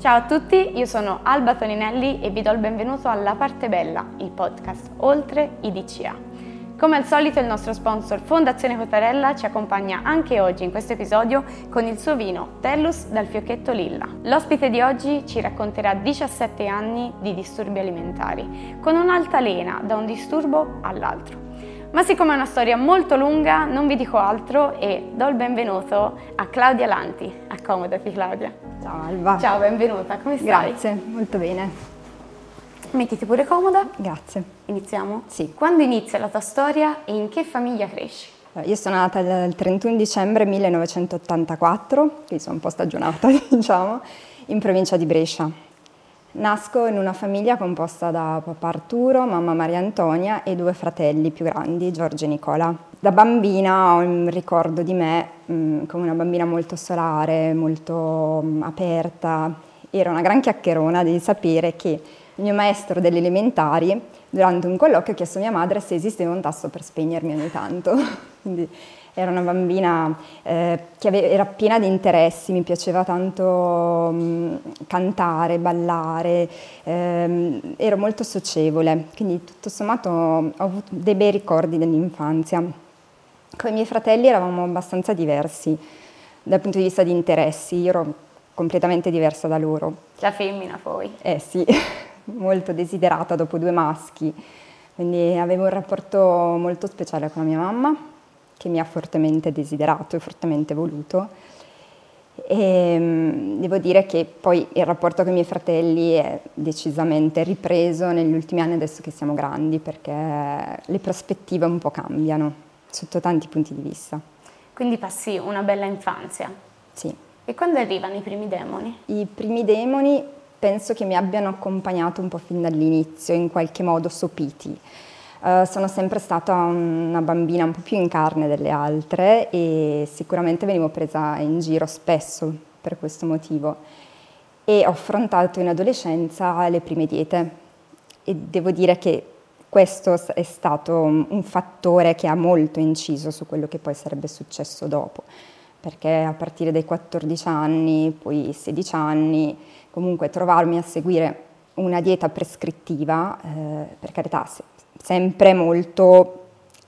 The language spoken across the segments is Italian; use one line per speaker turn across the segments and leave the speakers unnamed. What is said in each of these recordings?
Ciao a tutti, io sono Alba Toninelli e vi do il benvenuto alla Parte Bella, il podcast Oltre i DCA. Come al solito il nostro sponsor Fondazione Cottarella ci accompagna anche oggi in questo episodio con il suo vino Tellus dal fiocchetto Lilla. L'ospite di oggi ci racconterà 17 anni di disturbi alimentari, con un'altalena da un disturbo all'altro. Ma siccome è una storia molto lunga, non vi dico altro e do il benvenuto a Claudia Lanti. Accomodati Claudia.
Ciao Alba.
Ciao, benvenuta, come stai?
Grazie, molto bene.
Mettiti pure comoda.
Grazie.
Iniziamo?
Sì.
Quando inizia la tua storia e in che famiglia cresci?
Io sono nata il 31 dicembre 1984, quindi sono un po' stagionata, diciamo, in provincia di Brescia. Nasco in una famiglia composta da papà Arturo, mamma Maria Antonia e due fratelli più grandi, Giorgio e Nicola. Da bambina ho un ricordo di me mh, mm, come una bambina molto solare, molto mh, mm, aperta. Era una gran chiacchierona di sapere che il mio maestro delle elementari, durante un colloquio, ha chiesto a mia madre se esisteva un tasto per spegnermi ogni tanto. Quindi era una bambina eh, che ave- era piena di interessi, mi piaceva tanto mh, mm, cantare, ballare, ehm, ero molto socievole, quindi tutto sommato ho avuto dei bei ricordi dell'infanzia. Con i miei fratelli eravamo abbastanza diversi dal punto di vista di interessi, io ero completamente diversa da loro.
La femmina poi.
Eh sì, molto desiderata dopo due maschi, quindi avevo un rapporto molto speciale con la mia mamma che mi ha fortemente desiderato e fortemente voluto. E mm, devo dire che poi il rapporto con i miei fratelli è decisamente ripreso negli ultimi anni adesso che siamo grandi perché le prospettive un po' cambiano sotto tanti punti di vista.
Quindi passi una bella infanzia.
Sì.
E quando arrivano i primi demoni?
I primi demoni penso che mi abbiano accompagnato un po' fin dall'inizio, in qualche modo sopiti. Uh, sono sempre stata una bambina un po' più in carne delle altre e sicuramente venivo presa in giro spesso per questo motivo e ho affrontato in adolescenza le prime diete e devo dire che questo è stato un fattore che ha molto inciso su quello che poi sarebbe successo dopo, perché a partire dai 14 anni, poi 16 anni, comunque trovarmi a seguire una dieta prescrittiva, eh, per carità, sempre molto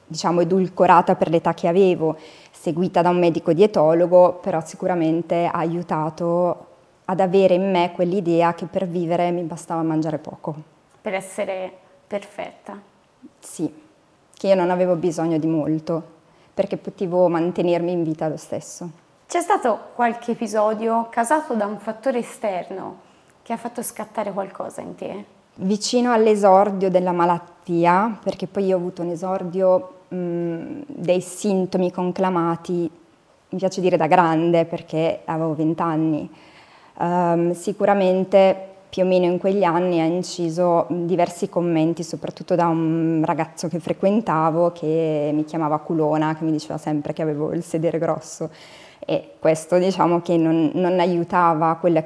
diciamo edulcorata per l'età che avevo, seguita da un medico dietologo, però sicuramente ha aiutato ad avere in me quell'idea che per vivere mi bastava mangiare poco.
Per essere perfetta?
Sì, che io non avevo bisogno di molto, perché potevo mantenermi in vita lo stesso.
C'è stato qualche episodio causato da un fattore esterno che ha fatto scattare qualcosa in te?
vicino all'esordio della malattia, perché poi io ho avuto un esordio mh, dei sintomi conclamati, mi piace dire da grande perché avevo vent'anni. Um, sicuramente più o meno in quegli anni ha inciso diversi commenti, soprattutto da un ragazzo che frequentavo che mi chiamava culona, che mi diceva sempre che avevo il sedere grosso e questo diciamo che non, non aiutava quella,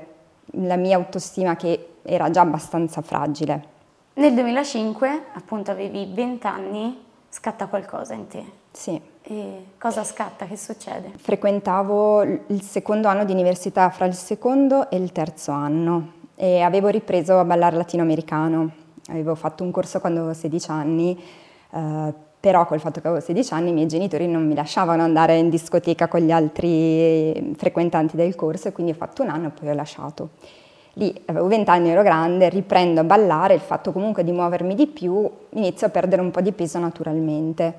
la mia autostima che era già abbastanza fragile.
Nel 2005, appunto avevi 20 anni, scatta qualcosa in te.
Sì.
E cosa scatta? Che succede?
Frequentavo il secondo anno di università, fra il secondo e il terzo anno, e avevo ripreso a ballare latinoamericano. Avevo fatto un corso quando avevo 16 anni, eh, però col fatto che avevo 16 anni i miei genitori non mi lasciavano andare in discoteca con gli altri frequentanti del corso e quindi ho fatto un anno e poi ho lasciato. Lì avevo 20 anni, ero grande, riprendo a ballare, il fatto comunque di muovermi di più, inizio a perdere un po' di peso naturalmente.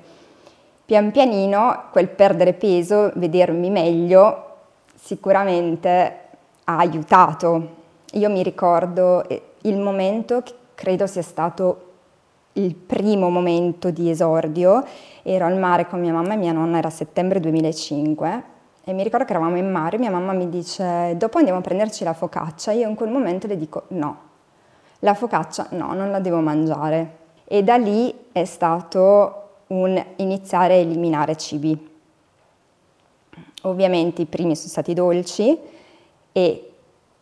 Pian pianino quel perdere peso, vedermi meglio, sicuramente ha aiutato. Io mi ricordo eh, il momento che credo sia stato il primo momento di esordio, ero al mare con mia mamma e mia nonna, era settembre 2005 e mi ricordo che eravamo in mare, mia mamma mi dice dopo andiamo a prenderci la focaccia, io in quel momento le dico no, la focaccia no, non la devo mangiare. E da lì è stato un iniziare a eliminare cibi. Ovviamente i primi sono stati dolci e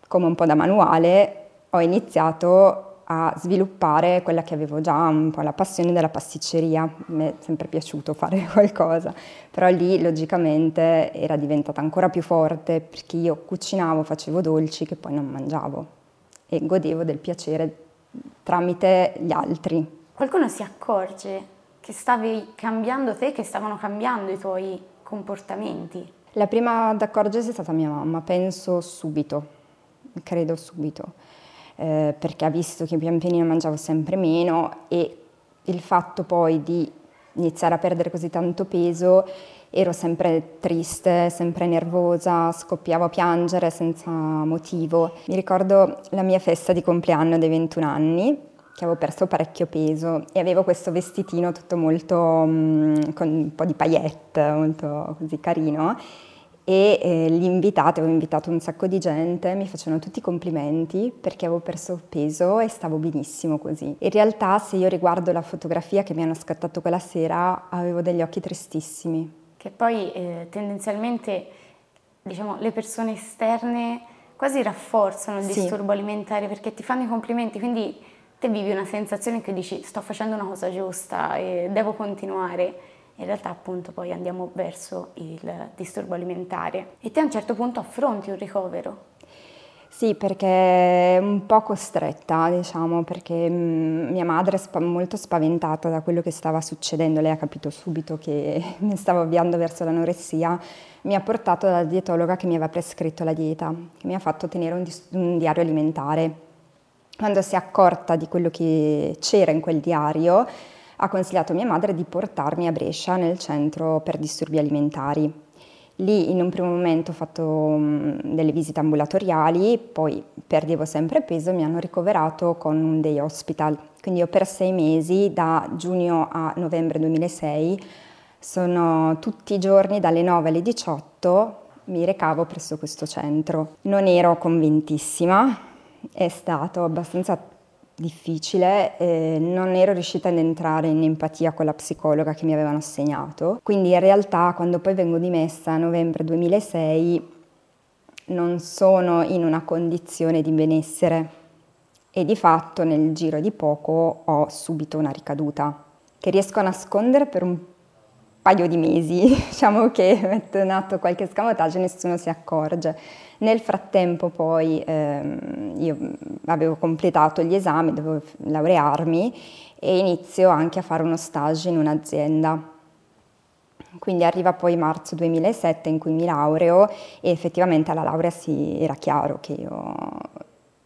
come un po' da manuale ho iniziato a sviluppare quella che avevo già un po' la passione della pasticceria, mi è sempre piaciuto fare qualcosa, però lì logicamente era diventata ancora più forte perché io cucinavo, facevo dolci che poi non mangiavo. e godevo del piacere tramite gli altri.
Qualcuno si accorge che stavi cambiando te, che stavano cambiando i tuoi comportamenti?
La prima ad accorgersi è stata mia mamma, penso subito, credo subito, eh, perché ha visto che pian pianino mangiavo sempre meno e il fatto poi di iniziare a perdere così tanto peso ero sempre triste, sempre nervosa, scoppiavo a piangere senza motivo. Mi ricordo la mia festa di compleanno dei 21 anni, che avevo perso parecchio peso e avevo questo vestitino tutto molto um, con un po' di paillette, molto così carino e eh, gli invitati, avevo invitato un sacco di gente, mi facevano tutti i complimenti perché avevo perso peso e stavo benissimo così. In realtà se io riguardo la fotografia che mi hanno scattato quella sera avevo degli occhi tristissimi.
Che poi eh, tendenzialmente diciamo, le persone esterne quasi rafforzano il sì. disturbo alimentare perché ti fanno i complimenti, quindi te vivi una sensazione che dici sto facendo una cosa giusta e devo continuare in realtà appunto poi andiamo verso il disturbo alimentare e te a un certo punto affronti un ricovero.
Sì, perché è un po' costretta, diciamo, perché mm, mia madre è molto spaventata da quello che stava succedendo, lei ha capito subito che mi stavo avviando verso l'anoressia, mi ha portato dalla dietologa che mi aveva prescritto la dieta, che mi ha fatto tenere un, un diario alimentare. Quando si è accorta di quello che c'era in quel diario, ha consigliato a mia madre di portarmi a Brescia nel centro per disturbi alimentari. Lì in un primo momento ho fatto delle visite ambulatoriali, poi perdevo sempre peso e mi hanno ricoverato con un day hospital. Quindi io per sei mesi, da giugno a novembre 2006, sono tutti i giorni dalle 9 alle 18 mi recavo presso questo centro. Non ero convintissima, è stato abbastanza difficile, eh, non ero riuscita ad entrare in empatia con la psicologa che mi avevano assegnato, quindi in realtà quando poi vengo dimessa a novembre 2006 non sono in una condizione di benessere. E di fatto nel giro di poco ho subito una ricaduta che riesco a nascondere per un paio di mesi, diciamo che metto in atto qualche escamotage e nessuno si accorge. Nel frattempo poi ehm, io avevo completato gli esami, dovevo laurearmi e inizio anche a fare uno stage in un'azienda. Quindi arriva poi marzo 2007 in cui mi laureo e effettivamente alla laurea si, era chiaro che io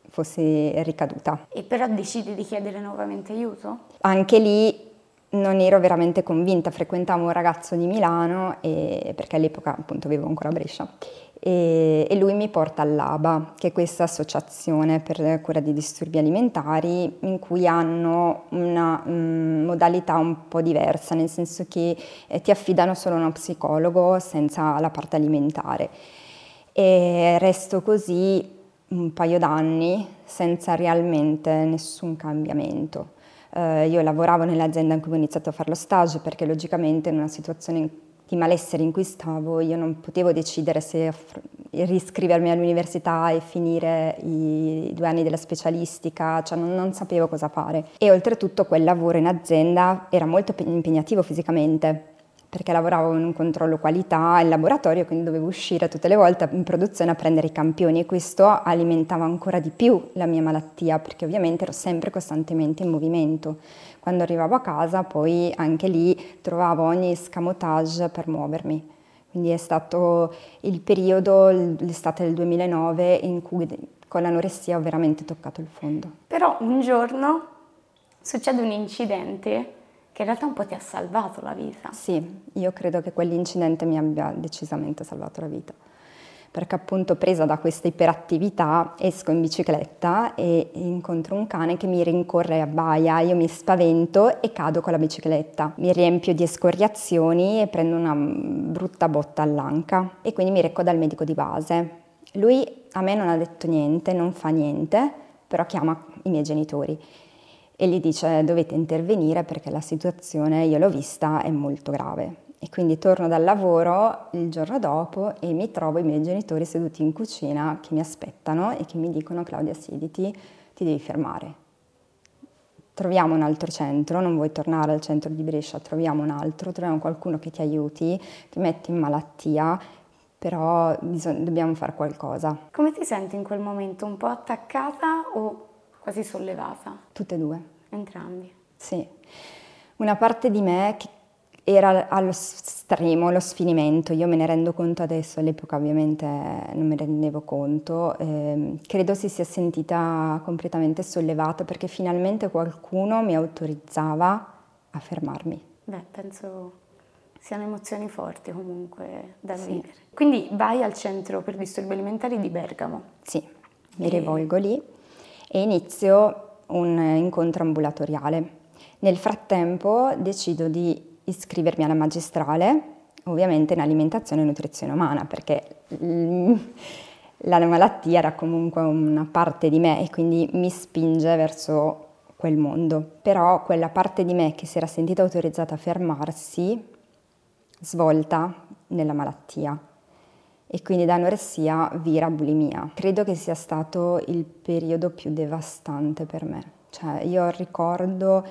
fossi ricaduta.
E però decidi di chiedere nuovamente aiuto?
Anche lì non ero veramente convinta, frequentavo un ragazzo di Milano e, perché all'epoca appunto vivevo ancora a Brescia e, e, lui mi porta all'ABA, che è questa associazione per la cura di disturbi alimentari in cui hanno una um, modalità un po' diversa, nel senso che eh, ti affidano solo uno psicologo senza la parte alimentare e resto così un paio d'anni senza realmente nessun cambiamento. Eh, io lavoravo nell'azienda in cui ho iniziato a fare lo stage perché logicamente in una situazione di malessere in cui stavo io non potevo decidere se riscrivermi all'università e finire i due anni della specialistica, cioè non, non sapevo cosa fare. E oltretutto quel lavoro in azienda era molto impegnativo fisicamente perché lavoravo in un controllo qualità in laboratorio, quindi dovevo uscire tutte le volte in produzione a prendere i campioni e questo alimentava ancora di più la mia malattia, perché ovviamente ero sempre costantemente in movimento. Quando arrivavo a casa poi anche lì trovavo ogni scamotage per muovermi. Quindi è stato il periodo, l'estate del 2009, in cui con l'anoressia ho veramente toccato il fondo.
Però un giorno succede un incidente che in realtà un po' ti ha salvato la vita.
Sì, io credo che quell'incidente mi abbia decisamente salvato la vita. Perché appunto presa da questa iperattività esco in bicicletta e incontro un cane che mi rincorre e abbaia, io mi spavento e cado con la bicicletta. Mi riempio di escoriazioni e prendo una brutta botta all'anca e quindi mi recco dal medico di base. Lui a me non ha detto niente, non fa niente, però chiama i miei genitori e gli dice dovete intervenire perché la situazione, io l'ho vista, è molto grave. E quindi torno dal lavoro il giorno dopo e mi trovo i miei genitori seduti in cucina che mi aspettano e che mi dicono Claudia siediti, ti devi fermare. Troviamo un altro centro, non vuoi tornare al centro di Brescia, troviamo un altro, troviamo qualcuno che ti aiuti, ti metti in malattia, però bisog- dobbiamo fare qualcosa.
Come ti senti in quel momento? Un po' attaccata o quasi sollevata?
Tutte e due.
Entrambi.
Sì. Una parte di me che era allo stremo, lo sfinimento, io me ne rendo conto adesso, all'epoca ovviamente non me ne rendevo conto, eh, credo si sia sentita completamente sollevata perché finalmente qualcuno mi autorizzava a fermarmi.
Beh, penso siano emozioni forti comunque da sì. vivere. Quindi vai al centro per disturbi alimentari di Bergamo.
Sì, mi e... rivolgo lì e inizio un incontro ambulatoriale. Nel frattempo decido di iscrivermi alla magistrale, ovviamente in alimentazione e nutrizione umana, perché la malattia era comunque una parte di me e quindi mi spinge verso quel mondo. Però quella parte di me che si era sentita autorizzata a fermarsi svolta nella malattia e quindi da anoressia vira bulimia. Credo che sia stato il periodo più devastante per me. Cioè io ricordo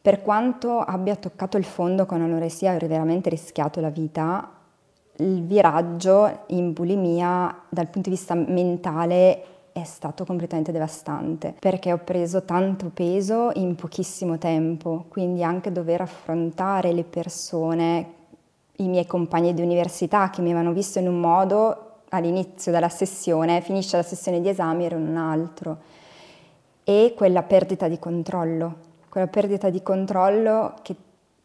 per quanto abbia toccato il fondo con anoressia avrei veramente rischiato la vita, il viraggio in bulimia dal punto di vista mentale è stato completamente devastante perché ho preso tanto peso in pochissimo tempo, quindi anche dover affrontare le persone, i miei compagni di università che mi avevano visto in un modo all'inizio della sessione, finisce la sessione di esami ero in un altro e quella perdita di controllo quella perdita di controllo che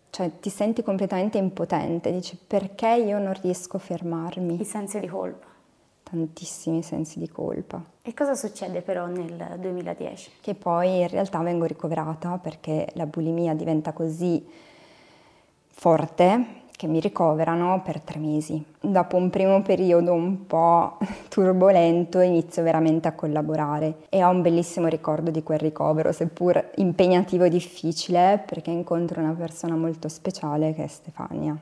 cioè, ti senti completamente impotente, dici perché io non riesco a fermarmi?
I sensi di colpa.
Tantissimi sensi di colpa.
E cosa succede però nel 2010?
Che poi in realtà vengo ricoverata perché la bulimia diventa così forte che mi ricoverano per tre mesi. Dopo un primo periodo un po' turbolento inizio veramente a collaborare e ho un bellissimo ricordo di quel ricovero, seppur impegnativo e difficile, perché incontro una persona molto speciale che è Stefania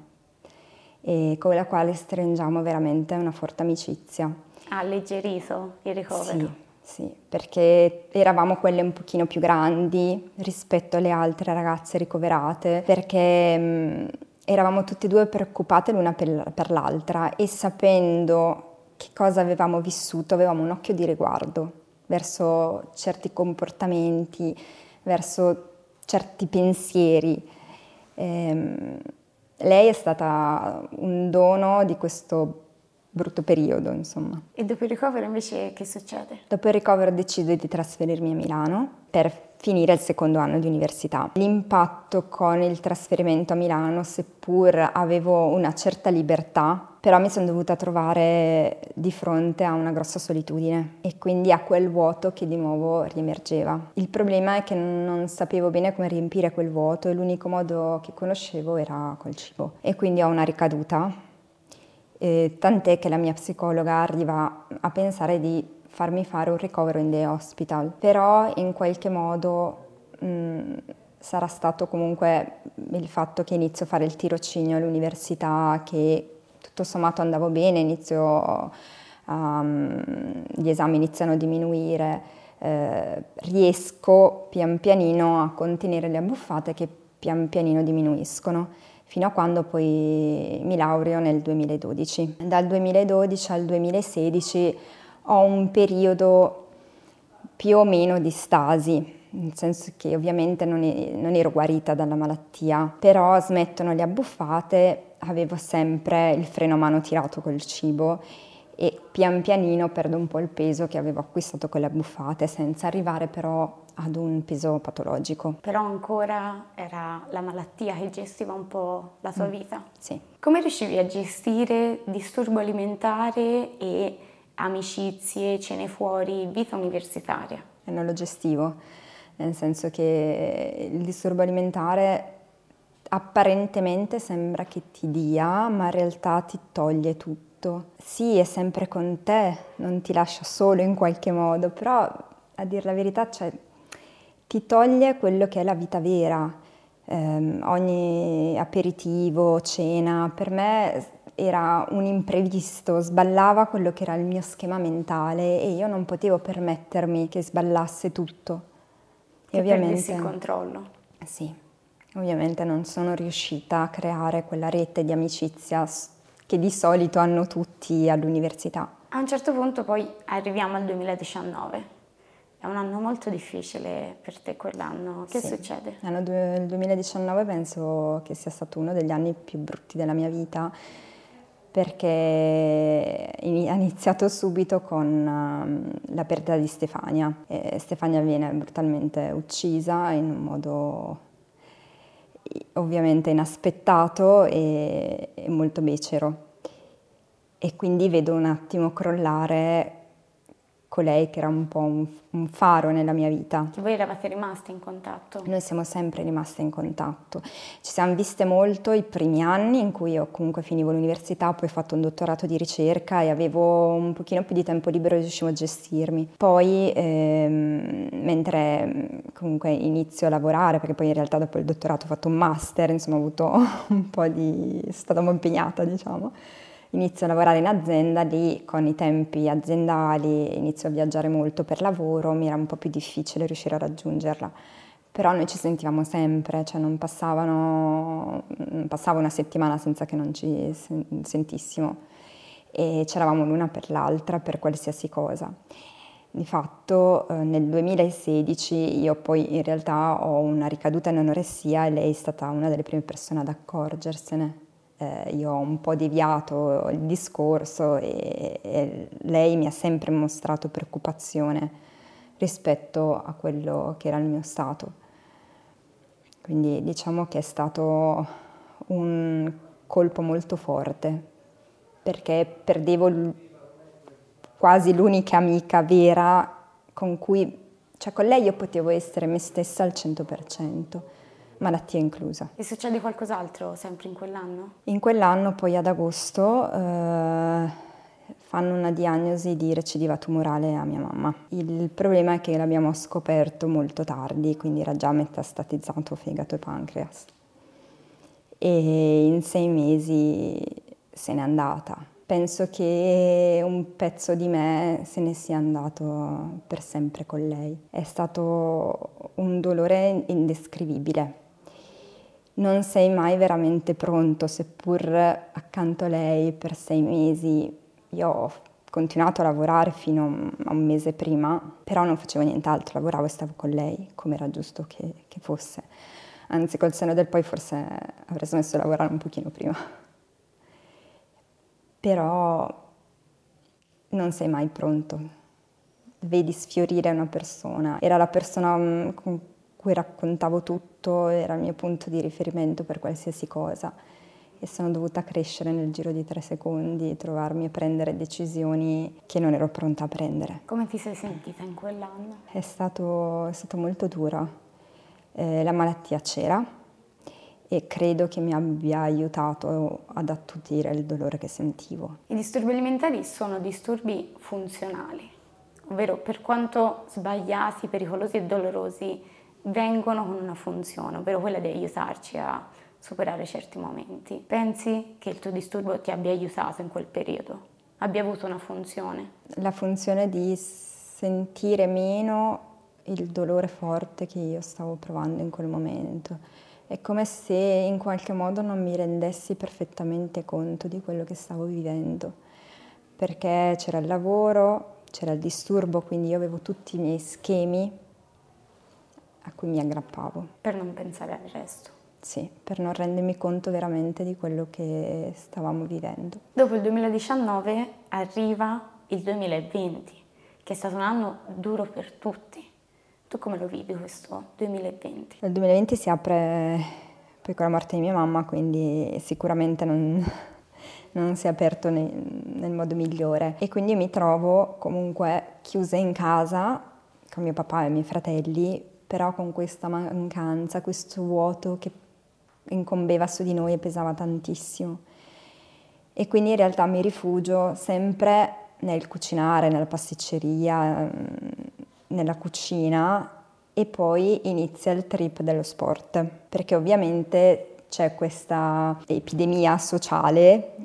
e con la quale stringiamo veramente una forte amicizia.
Ha alleggerito il ricovero?
Sì. Sì, perché eravamo quelle un pochino più grandi rispetto alle altre ragazze ricoverate, perché mh, eravamo tutte e due preoccupate l'una per, per l'altra e sapendo che cosa avevamo vissuto avevamo un occhio di riguardo verso certi comportamenti, verso certi pensieri. Ehm, lei è stata un dono di questo brutto periodo, insomma.
E dopo il ricovero invece che succede?
Dopo il ricovero decido di trasferirmi a Milano per finire il secondo anno di università. L'impatto con il trasferimento a Milano, seppur avevo una certa libertà, però mi sono dovuta trovare di fronte a una grossa solitudine e quindi a quel vuoto che di nuovo riemergeva. Il problema è che non sapevo bene come riempire quel vuoto e l'unico modo che conoscevo era col cibo. E quindi ho una ricaduta, eh, tant'è che la mia psicologa arriva a pensare di farmi fare un ricovero in day hospital, però in qualche modo mh, mm, sarà stato comunque il fatto che inizio a fare il tirocinio all'università, che tutto sommato andavo bene, inizio, um, gli esami iniziano a diminuire, eh, riesco pian pianino a contenere le abbuffate che pian pianino diminuiscono fino a quando poi mi laureo nel 2012. Dal 2012 al 2016 ho un periodo più o meno di stasi, nel senso che ovviamente non, non, ero guarita dalla malattia, però smettono le abbuffate, avevo sempre il freno a mano tirato col cibo e pian pianino perdo un po' il peso che avevo acquistato con le abbuffate senza arrivare però ad un peso patologico.
Però ancora era la malattia che gestiva un po' la tua mm, vita?
Sì.
Come riuscivi a gestire disturbo alimentare e amicizie, cene fuori, vita universitaria?
E non lo gestivo, nel senso che il disturbo alimentare apparentemente sembra che ti dia, ma in realtà ti toglie tutto. Sì, è sempre con te, non ti lascia solo in qualche modo, però a dire la verità, cioè, ti toglie quello che è la vita vera. Eh, ogni aperitivo, cena, per me era un imprevisto, sballava quello che era il mio schema mentale e io non potevo permettermi che sballasse tutto.
E, e ovviamente il controllo.
Sì, ovviamente non sono riuscita a creare quella rete di amicizia che di solito hanno tutti all'università.
A un certo punto poi arriviamo al 2019. È un anno molto difficile per te quell'anno. Che
sì.
succede?
L'anno il 2019 penso che sia stato uno degli anni più brutti della mia vita perché ha iniziato subito con um, la perdita di Stefania. E Stefania viene brutalmente uccisa in un modo ovviamente inaspettato e, e molto becero. E quindi vedo un attimo crollare colei che era un po' un, un, faro nella mia vita.
Voi eravate rimasti in contatto?
Noi siamo sempre rimaste in contatto. Ci siamo viste molto i primi anni in cui io comunque finivo l'università, poi ho fatto un dottorato di ricerca e avevo un pochino più di tempo libero e riuscivo a gestirmi. Poi ehm, mentre comunque inizio a lavorare, perché poi in realtà dopo il dottorato ho fatto un master, insomma ho avuto un po' di... sono stata un po' impegnata diciamo inizio a lavorare in azienda, lì con i tempi aziendali inizio a viaggiare molto per lavoro, mi era un po' più difficile riuscire a raggiungerla. Però noi ci sentivamo sempre, cioè non, passavano, passava una settimana senza che non ci sentissimo e c'eravamo l'una per l'altra per qualsiasi cosa. Di fatto eh, nel 2016 io poi in realtà ho una ricaduta in anoressia e lei è stata una delle prime persone ad accorgersene eh, io ho un po' deviato il discorso e, e, lei mi ha sempre mostrato preoccupazione rispetto a quello che era il mio stato. Quindi diciamo che è stato un colpo molto forte perché perdevo l- quasi l'unica amica vera con cui, cioè con lei io potevo essere me stessa al 100% malattia inclusa.
E succede qualcos'altro sempre in quell'anno?
In quell'anno poi ad agosto eh, fanno una diagnosi di recidiva tumorale a mia mamma. Il problema è che l'abbiamo scoperto molto tardi, quindi era già metastatizzato fegato e pancreas. E in sei mesi se n'è andata. Penso che un pezzo di me se ne sia andato per sempre con lei. È stato un dolore indescrivibile non sei mai veramente pronto, seppur accanto a lei per sei mesi. Io ho continuato a lavorare fino a un mese prima, però non facevo nient'altro, lavoravo e stavo con lei, come era giusto che, che fosse. Anzi, col seno del poi forse avrei smesso di lavorare un pochino prima. Però non sei mai pronto. Vedi sfiorire una persona. Era la persona mm, con cui raccontavo tutto, era il mio punto di riferimento per qualsiasi cosa e sono dovuta crescere nel giro di tre secondi, trovarmi a prendere decisioni che non ero pronta a prendere.
Come ti sei sentita in quell'anno?
È stato, è stato molto duro. Eh, la malattia c'era e credo che mi abbia aiutato ad attutire il dolore che sentivo.
I disturbi alimentari sono disturbi funzionali, ovvero per quanto sbagliati, pericolosi e dolorosi vengono con una funzione, ovvero quella di aiutarci a superare certi momenti. Pensi che il tuo disturbo ti abbia aiutato in quel periodo? Abbia avuto una funzione?
La funzione di sentire meno il dolore forte che io stavo provando in quel momento. È come se in qualche modo non mi rendessi perfettamente conto di quello che stavo vivendo, perché c'era il lavoro, c'era il disturbo, quindi io avevo tutti i miei schemi a cui mi aggrappavo.
Per non pensare al resto.
Sì, per non rendermi conto veramente di quello che stavamo vivendo.
Dopo il 2019 arriva il 2020, che è stato un anno duro per tutti. Tu come lo vivi questo 2020?
Il 2020 si apre poi con la morte di mia mamma, quindi sicuramente non, non si è aperto nel, nel modo migliore. E quindi mi trovo comunque chiusa in casa con mio papà e i miei fratelli però con questa mancanza, questo vuoto che incombeva su di noi e pesava tantissimo. E quindi in realtà mi rifugio sempre nel cucinare, nella pasticceria, mm, nella cucina e poi inizia il trip dello sport, perché ovviamente c'è questa epidemia sociale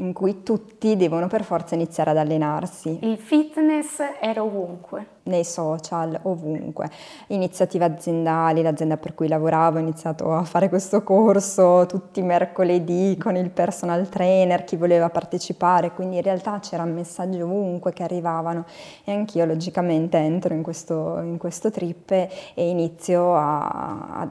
in cui tutti devono per forza iniziare ad allenarsi.
Il fitness era ovunque.
Nei social, ovunque. Iniziative aziendali, l'azienda per cui lavoravo ha iniziato a fare questo corso tutti i mercoledì con il personal trainer, chi voleva partecipare, quindi in realtà c'erano messaggi ovunque che arrivavano e anch'io logicamente entro in questo, in questo trip e inizio a, a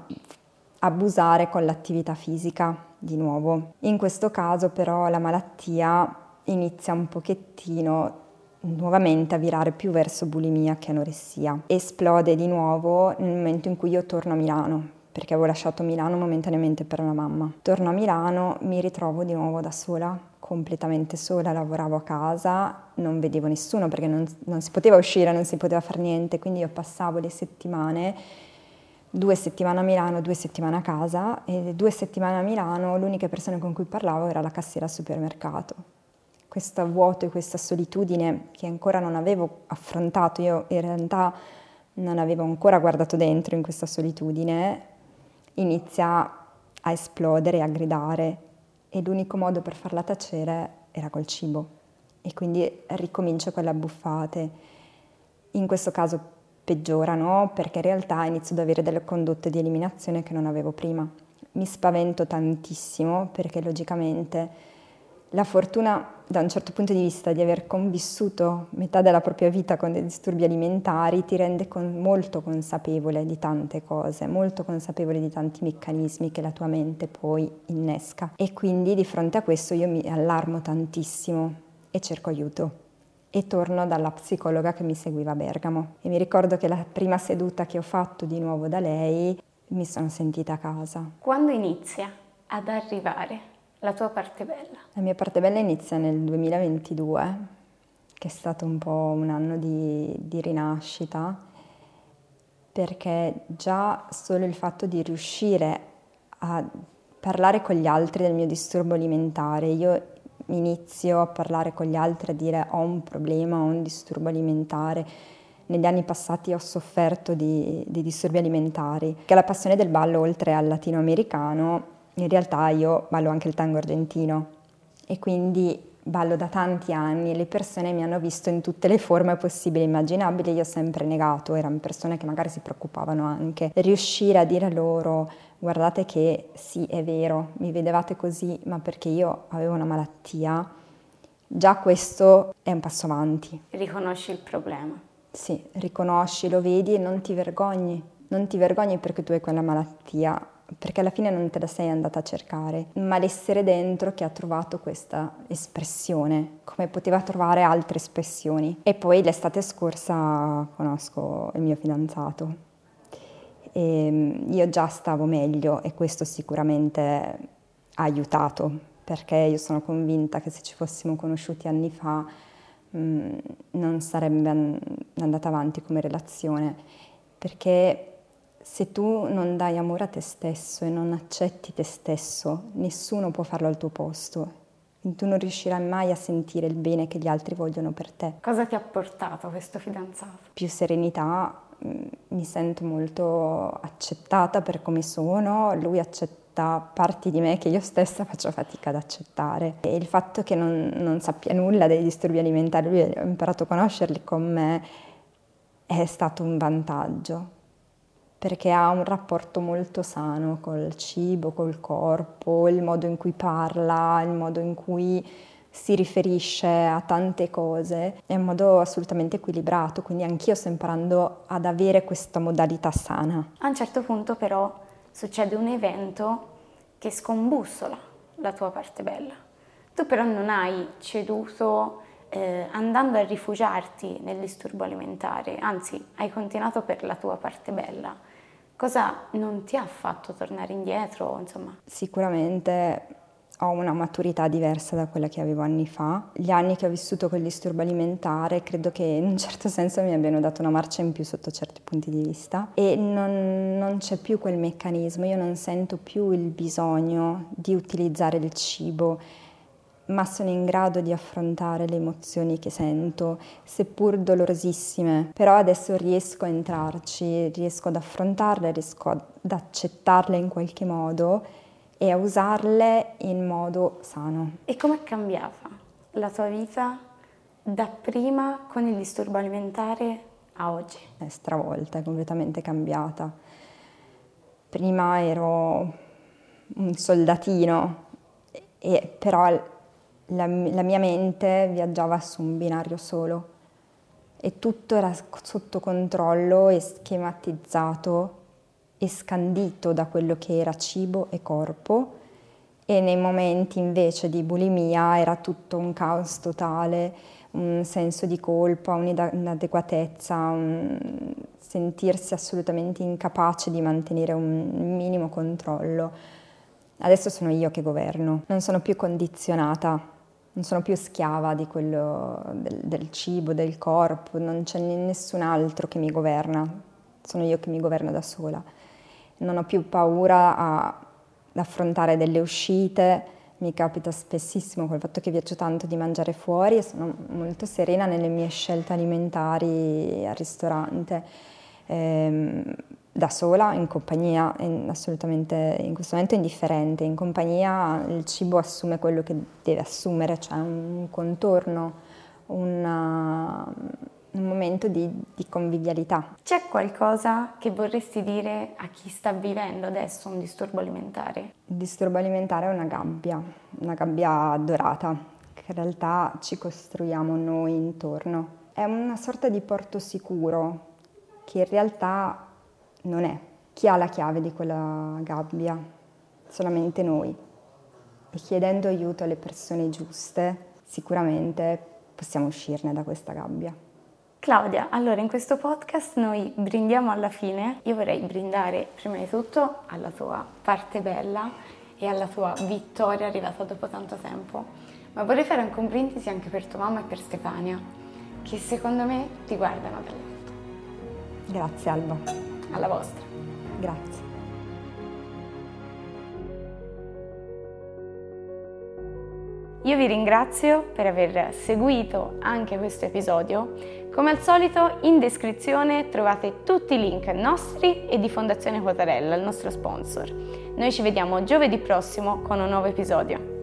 abusare con l'attività fisica di nuovo. In questo caso però la malattia inizia un pochettino nuovamente a virare più verso bulimia che anoressia. Esplode di nuovo nel momento in cui io torno a Milano, perché avevo lasciato Milano momentaneamente per la mamma. Torno a Milano, mi ritrovo di nuovo da sola, completamente sola, lavoravo a casa, non vedevo nessuno perché non, non si poteva uscire, non si poteva fare niente, quindi io passavo le settimane due settimane a Milano, due settimane a casa e due settimane a Milano l'unica persona con cui parlavo era la cassiera al supermercato. Questo vuoto e questa solitudine che ancora non avevo affrontato, io in realtà non avevo ancora guardato dentro in questa solitudine, inizia a esplodere, a gridare e l'unico modo per farla tacere era col cibo e quindi ricomincio con le abbuffate. In questo caso peggiorano perché in realtà inizio ad avere delle condotte di eliminazione che non avevo prima. Mi spavento tantissimo perché logicamente la fortuna da un certo punto di vista di aver convissuto metà della propria vita con dei disturbi alimentari ti rende con, molto consapevole di tante cose, molto consapevole di tanti meccanismi che la tua mente poi innesca e quindi di fronte a questo io mi allarmo tantissimo e cerco aiuto e torno dalla psicologa che mi seguiva a Bergamo. E mi ricordo che la prima seduta che ho fatto di nuovo da lei mi sono sentita a casa.
Quando inizia ad arrivare la tua parte bella?
La mia parte bella inizia nel 2022, che è stato un po' un anno di, di rinascita, perché già solo il fatto di riuscire a parlare con gli altri del mio disturbo alimentare, io inizio a parlare con gli altri, a dire ho un problema, ho un disturbo alimentare. Negli anni passati ho sofferto di, di disturbi alimentari, che la passione del ballo, oltre al latinoamericano, in realtà io ballo anche il tango argentino e quindi ballo da tanti anni e le persone mi hanno visto in tutte le forme possibili e immaginabili, io ho sempre negato, erano persone che magari si preoccupavano anche. Riuscire a dire loro guardate che sì, è vero, mi vedevate così, ma perché io avevo una malattia, già questo è un passo avanti.
Riconosci il problema.
Sì, riconosci, lo vedi e non ti vergogni. Non ti vergogni perché tu hai quella malattia, perché alla fine non te la sei andata a cercare, ma l'essere dentro che ha trovato questa espressione, come poteva trovare altre espressioni. E poi l'estate scorsa conosco il mio fidanzato, e ehm, io già stavo meglio e questo sicuramente ha aiutato perché io sono convinta che se ci fossimo conosciuti anni fa mh, mm, non sarebbe andata avanti come relazione. Perché se tu non dai amore a te stesso e non accetti te stesso, nessuno può farlo al tuo posto. Tu non riuscirai mai a sentire il bene che gli altri vogliono per te.
Cosa ti ha portato questo fidanzato?
Più serenità, Mm, mi sento molto accettata per come sono, lui accetta parti di me che io stessa faccio fatica ad accettare. E il fatto che non, non sappia nulla dei disturbi alimentari, lui ha imparato a conoscerli con me, è stato un vantaggio perché ha un rapporto molto sano col cibo, col corpo, il modo in cui parla, il modo in cui si riferisce a tante cose è un modo assolutamente equilibrato, quindi anch'io sto imparando ad avere questa modalità sana.
A un certo punto però succede un evento che scombussola la tua parte bella. Tu però non hai ceduto eh, andando a rifugiarti nel disturbo alimentare, anzi hai continuato per la tua parte bella. Cosa non ti ha fatto tornare indietro? Insomma?
Sicuramente ho una maturità diversa da quella che avevo anni fa. Gli anni che ho vissuto col disturbo alimentare credo che in un certo senso mi abbiano dato una marcia in più sotto certi punti di vista e non, non c'è più quel meccanismo, io non sento più il bisogno di utilizzare il cibo ma sono in grado di affrontare le emozioni che sento, seppur dolorosissime, però adesso riesco a entrarci, riesco ad affrontarle, riesco ad accettarle in qualche modo e a usarle in modo sano.
E com'è cambiata la tua vita da prima con il disturbo alimentare a oggi?
È stravolta, è completamente cambiata. Prima ero un soldatino, e, però la, la mia mente viaggiava su un binario solo e tutto era sotto controllo e schematizzato e scandito da quello che era cibo e corpo e nei momenti invece di bulimia era tutto un caos totale, un senso di colpa, un'inadeguatezza, un sentirsi assolutamente incapace di mantenere un minimo controllo. Adesso sono io che governo, non sono più condizionata, non sono più schiava di quello del, del cibo, del corpo, non c'è nessun altro che mi governa, sono io che mi governo da sola. Non ho più paura a affrontare delle uscite, mi capita spessissimo col fatto che viaggio tanto di mangiare fuori e sono molto serena nelle mie scelte alimentari al ristorante. Ehm, da sola, in compagnia, assolutamente in questo momento indifferente. In compagnia il cibo assume quello che deve assumere, cioè un contorno, una, un momento di, di, convivialità.
C'è qualcosa che vorresti dire a chi sta vivendo adesso un disturbo alimentare?
Il disturbo alimentare è una gabbia, una gabbia dorata, che in realtà ci costruiamo noi intorno. È una sorta di porto sicuro che in realtà non è. Chi ha la chiave di quella gabbia? Solamente noi. E chiedendo aiuto alle persone giuste, sicuramente possiamo uscirne da questa gabbia.
Claudia, allora in questo podcast noi brindiamo alla fine. Io vorrei brindare prima di tutto alla tua parte bella e alla tua vittoria arrivata dopo tanto tempo. Ma vorrei fare anche un brindisi anche per tua mamma e per Stefania, che secondo me ti guardano dall'alto.
Grazie Alba.
Alla vostra.
Grazie.
Io vi ringrazio per aver seguito anche questo episodio. Come al solito in descrizione trovate tutti i link nostri e di Fondazione Quatarella, il nostro sponsor. Noi ci vediamo giovedì prossimo con un nuovo episodio.